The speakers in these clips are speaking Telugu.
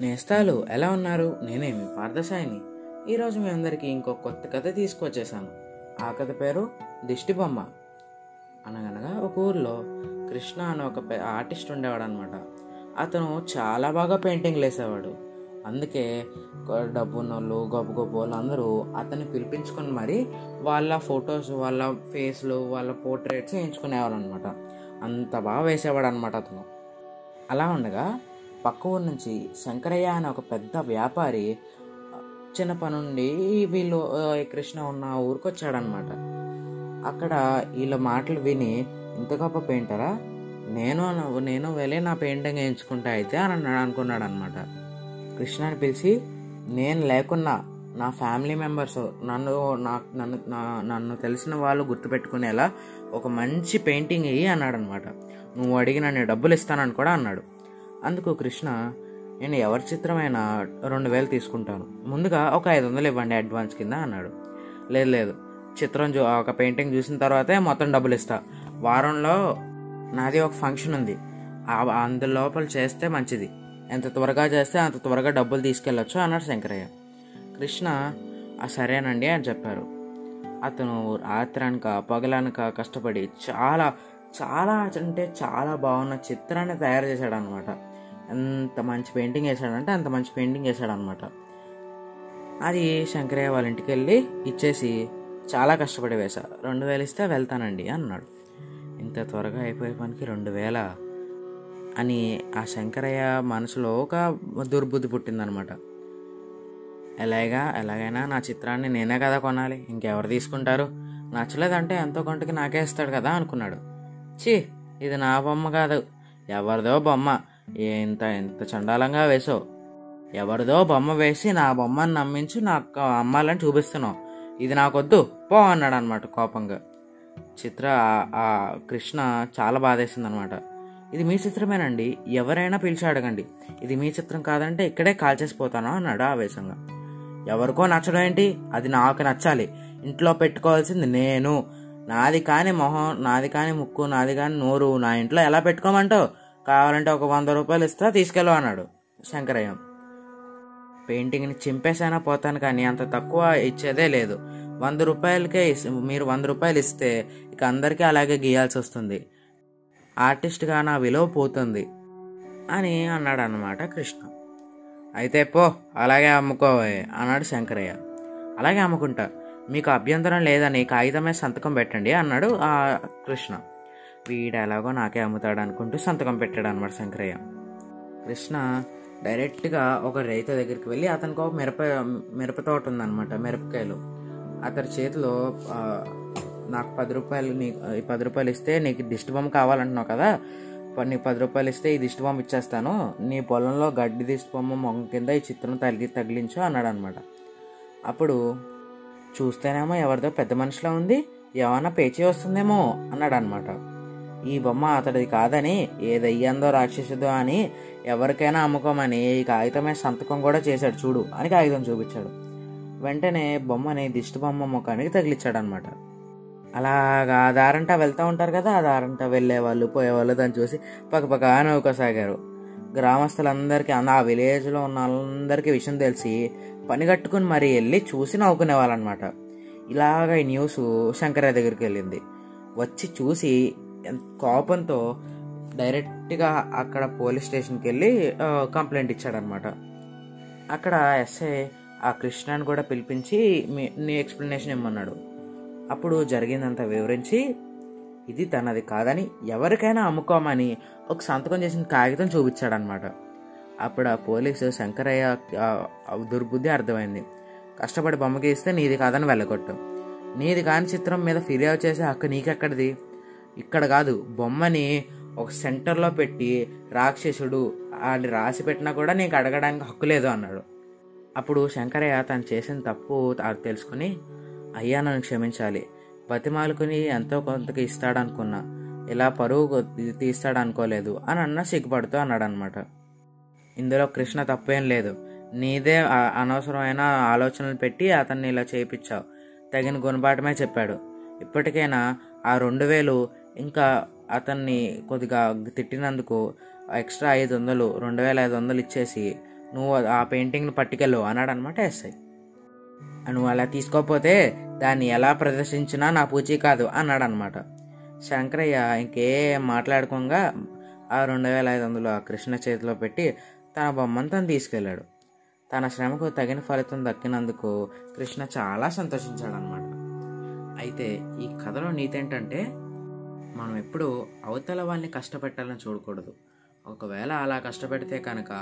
నేస్తాలు ఎలా ఉన్నారు? నేనేమి పార్థసాయిని. ఈరోజు మీ అందరికీ ఇంకో కొత్త కథ తీసుకొచ్చేసాను ఆ కథ పేరు దిష్టిబొమ్మ అనగనగా ఒక ఊర్లో కృష్ణ అనే ఒక ఆర్టిస్ట్ ఉండేవాడు అనమాట అతను చాలా బాగా పెయింటింగ్లు వేసేవాడు. అందుకే డబ్బున్నోళ్ళు గొప్ప గొప్ప వాళ్ళు అందరూ అతన్ని పిలిపించుకొని మరి వాళ్ళ ఫొటోస్ వాళ్ళ ఫేస్లు వాళ్ళ పోర్ట్రేట్స్ వేయించుకునేవాళ్ళు అనమాట అంత బాగా వేసేవాడు అనమాట అతను. అలా ఉండగా పక్క ఊరు నుంచి శంకరయ్య అనే ఒక పెద్ద వ్యాపారి చిన్న పని నుండి వీళ్ళు కృష్ణ ఉన్న ఊరికి వచ్చాడనమాట అక్కడ వీళ్ళ మాటలు విని ఇంత గొప్ప పెయింటరా? నేను నేను వెళ్ళి నా పెయింటింగ్ వేయించుకుంటా అయితే అని అన్నాడు అనుకున్నాడు అనమాట కృష్ణని పిలిచి నేను లేకున్నా నా ఫ్యామిలీ మెంబర్స్ నన్ను నాకు నన్ను నా నన్ను తెలిసిన వాళ్ళు గుర్తుపెట్టుకునేలా ఒక మంచి పెయింటింగ్ వేయి అన్నాడు అనమాట నువ్వు అడిగిన నేను డబ్బులు ఇస్తానని కూడా అన్నాడు. అందుకు కృష్ణ నేను ఎవరి చిత్రమైనా రెండు వేలు తీసుకుంటాను. ముందుగా ఒక ఐదు వందలు ఇవ్వండి అడ్వాన్స్ కింద అన్నాడు. లేదు లేదు. చిత్రం చూ ఒక పెయింటింగ్ చూసిన తర్వాతే మొత్తం డబ్బులు ఇస్తా. వారంలో నాది ఒక ఫంక్షన్ ఉంది. అందులోపల లోపల చేస్తే మంచిది. ఎంత త్వరగా చేస్తే అంత త్వరగా డబ్బులు తీసుకెళ్ళొచ్చు అన్నాడు శంకరయ్య. కృష్ణ "ఆ, సరేనండి అని చెప్పారు. అతను రాత్రనక పగలనక కష్టపడి చాలా చాలా అంటే చాలా బాగున్న చిత్రాన్ని తయారు చేశాడు అనమాట ఎంత మంచి పెయింటింగ్ వేసాడంటే అంత మంచి పెయింటింగ్ వేసాడు అనమాట అది శంకరయ్య వాళ్ళ ఇంటికి వెళ్ళి ఇచ్చేసి చాలా కష్టపడి వేసా రెండు వేలు ఇస్తే వెళ్తానండి అన్నాడు. ఇంత త్వరగా అయిపోయే పనికి రెండు వేల అని ఆ శంకరయ్య మనసులో ఒక దుర్బుద్ధి పుట్టిందనమాట ఎలాగా ఎలాగైనా నా చిత్రాన్ని నేనే కదా కొనాలి ఇంకెవరు తీసుకుంటారు? నచ్చలేదంటే ఎంతో కొంటకి నాకే ఇస్తాడు కదా అనుకున్నాడు. ఛీ ఇది నా బొమ్మ కాదు ఎవరిదో బొమ్మ. ఎంత ఎంత చండాలంగా వేసావు? ఎవరిదో బొమ్మ వేసి నా బొమ్మను నమ్మించి నాకు అమ్మాలని చూపిస్తున్నావు. ఇది నాకొద్దు పో అన్నాడు అనమాట కోపంగా. చిత్ర ఆ- కృష్ణ చాలా బాధేసింది అనమాట ఇది మీ చిత్రమేనండి ఎవరైనా పిలిచి అడగండి. ఇది మీ చిత్రం కాదంటే ఇక్కడే కాల్చేసిపోతాను అన్నాడు ఆవేశంగా. ఎవరికో నచ్చడం ఏంటి? అది నాకు నచ్చాలి. ఇంట్లో పెట్టుకోవాల్సింది నేను. నాది కాని మొహం నాది కాని ముక్కు నాది కాని నోరు నా ఇంట్లో ఎలా పెట్టుకోమంటావు? కావాలంటే ఒక వంద రూపాయలు ఇస్తా తీసుకెళ్ళు అన్నాడు శంకరయ్య. పెయింటింగ్ని చింపేసైనా పోతాను కానీ అంత తక్కువ ఇచ్చేదే లేదు. వంద రూపాయలకే మీరు వంద రూపాయలు ఇస్తే ఇక అందరికీ అలాగే గీయాల్సి వస్తుంది. ఆర్టిస్ట్గా నా విలువ పోతుంది అని అన్నాడు అన్నమాట కృష్ణ. అయితే పో అలాగే అమ్ముకోవే అన్నాడు శంకరయ్య. అలాగే అమ్ముకుంటా. మీకు అభ్యంతరం లేదని కాగితమే సంతకం పెట్టండి అన్నాడు ఆ కృష్ణ. వీడు ఎలాగో నాకే అమ్ముతాడు అనుకుంటూ సంతకం పెట్టాడు అనమాట శంకరయ్య. కృష్ణ డైరెక్ట్గా ఒక రైతు దగ్గరికి వెళ్ళి అతనికి ఒక మిరప మిరప తోట ఉందన్నమాట మిరపకాయలు. అతని చేతిలో నాకు పది రూపాయలు నీ ఈ పది రూపాయలు ఇస్తే నీకు దిష్టి బొమ్మ కావాలంటున్నావు కదా నీకు పది రూపాయలు ఇస్తే ఈ దిష్టి బొమ్మ ఇచ్చేస్తాను నీ పొలంలో గడ్డి దిష్టి బొమ్మ మొగం కింద ఈ చిత్రం తగిలి తగిలించు అన్నాడు అనమాట అప్పుడు చూస్తేనేమో ఎవరిదో పెద్ద మనిషిలా ఉంది ఏమైనా పేచీ వస్తుందేమో అన్నాడు అనమాట ఈ బొమ్మ అతడిది కాదని ఏదయ్యందో రాక్షసుదో అని ఎవరికైనా అమ్ముకోమని ఈ కాగితమే సంతకం కూడా చేశాడు చూడు అని కాగితం చూపించాడు. వెంటనే బొమ్మని దిష్టి బొమ్మ ముఖానికి తగిలిచ్చాడు అనమాట అలాగా ఆ దారంటా వెళ్తూ ఉంటారు కదా ఆ దారంటా వెళ్ళేవాళ్ళు పోయేవాళ్ళు దాన్ని చూసి పక్కపక్క నవ్వుకోసాగారు. గ్రామస్తులందరికీ ఆ విలేజ్లో ఉన్న వాళ్ళందరికీ విషయం తెలిసి పని కట్టుకుని మరీ వెళ్ళి చూసి నవ్వుకునేవాళ్ళనమాట. ఇలాగ ఈ న్యూస్ శంకరయ్య దగ్గరికి వెళ్ళింది. వచ్చి చూసి కోపంతో డైరెక్ట్గా అక్కడ పోలీస్ స్టేషన్కి వెళ్ళి కంప్లైంట్ ఇచ్చాడనమాట. అక్కడ ఎస్ఐ ఆ కృష్ణాన్ని కూడా పిలిపించి మీ నీ ఎక్స్ప్లెనేషన్ ఇమ్మన్నాడు. అప్పుడు జరిగిందంతా వివరించి ఇది తనది కాదని ఎవరికైనా అమ్ముకోమని ఒక సంతకం చేసిన కాగితం చూపించాడనమాట. అప్పుడు ఆ పోలీసు శంకరయ్య దుర్బుద్ధి అర్థమైంది. కష్టపడి బొమ్మ గీస్తే నీది కాదని వెళ్ళగొట్టు. నీది కాని చిత్రం మీద ఫిర్యాదు చేసే హక్కు నీకెక్కడిది? ఇక్కడ కాదు బొమ్మని ఒక సెంటర్లో పెట్టి రాక్షసుడు అని రాసి పెట్టినా కూడా నీకు అడగడానికి హక్కు లేదు అన్నాడు. అప్పుడు శంకరయ్య తను చేసిన తప్పు తాను తెలుసుకుని అయ్యా నన్ను క్షమించాలి. బతిమాలుకుని ఎంతో కొంతకి ఇస్తాడనుకున్నా. ఇలా పరువు తీస్తాడు అనుకోలేదు అని అన్న సిగ్గుపడుతూ అన్నాడు అనమాట ఇందులో కృష్ణ తప్పేం లేదు. నీదే అనవసరమైన ఆలోచనలు పెట్టి అతన్ని ఇలా చేయించావు తగిన గుణపాఠమే చెప్పాడు. ఇప్పటికైనా ఆ రెండు వేలు ఇంకా అతన్ని కొద్దిగా తిట్టినందుకు ఎక్స్ట్రా ఐదు వందలు రెండు వేల ఐదు వందలు ఇచ్చేసి నువ్వు ఆ పెయింటింగ్ని పట్టుకెళ్ళు అన్నాడు అనమాట ఎస్ఐ నువ్వు అలా తీసుకోకపోతే దాన్ని ఎలా ప్రదర్శించినా నా పూచి కాదు అన్నాడు అనమాట శంకరయ్య ఇంకేం మాట్లాడుకోగా? ఆ రెండు వేల ఐదు వందలు ఆ కృష్ణ చేతిలో పెట్టి తన బొమ్మను తను తీసుకెళ్ళాడు. తన శ్రమకు తగిన ఫలితం దక్కినందుకు కృష్ణ చాలా సంతోషించాడనమాట అయితే ఈ కథలో నీతేంటంటే మనం ఎప్పుడూ అవతల వాళ్ళని కష్టపెట్టాలని చూడకూడదు. ఒకవేళ అలా కష్టపెడితే కనుక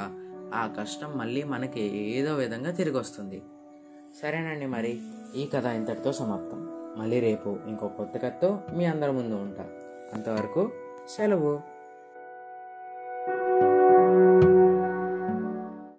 ఆ కష్టం మళ్ళీ మనకి ఏదో విధంగా తిరిగి వస్తుంది సరేనండి మరి ఈ కథ ఇంతటితో సమాప్తం. మళ్ళీ రేపు ఇంకో కొత్త కథతో మీ అందరి ముందు ఉంటా. అంతవరకు సెలవు.